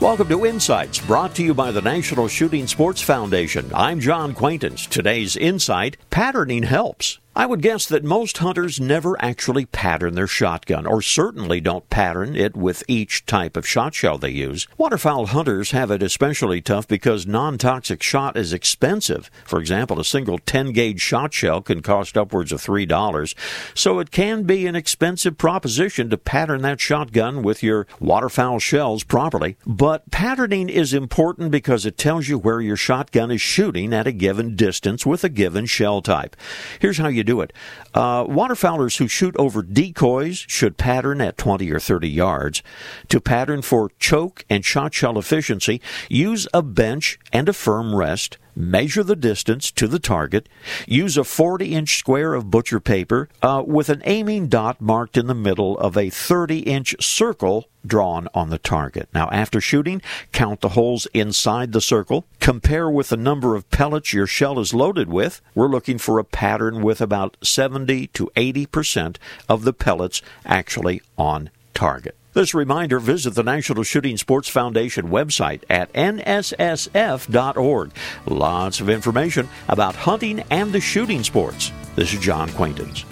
Welcome to Insights, brought to you by the National Shooting Sports Foundation. I'm John Quaintance. Today's insight patterning helps. I would guess that most hunters never actually pattern their shotgun, or certainly don't pattern it with each type of shot shell they use. Waterfowl hunters have it especially tough because non-toxic shot is expensive. For example, a single 10 gauge shot shell can cost upwards of $3, so it can be an expensive proposition to pattern that shotgun with your waterfowl shells properly. But patterning is important because it tells you where your shotgun is shooting at a given distance with a given shell type. Here's how you do it. Uh, waterfowlers who shoot over decoys should pattern at 20 or 30 yards. To pattern for choke and shot shell efficiency, use a bench and a firm rest measure the distance to the target, use a 40 inch square of butcher paper uh, with an aiming dot marked in the middle of a 30 inch circle drawn on the target. Now, after shooting, count the holes inside the circle, compare with the number of pellets your shell is loaded with. We're looking for a pattern with about 70 to 80% of the pellets actually on target. This reminder visit the National Shooting Sports Foundation website at nssf.org. Lots of information about hunting and the shooting sports. This is John Quaintance.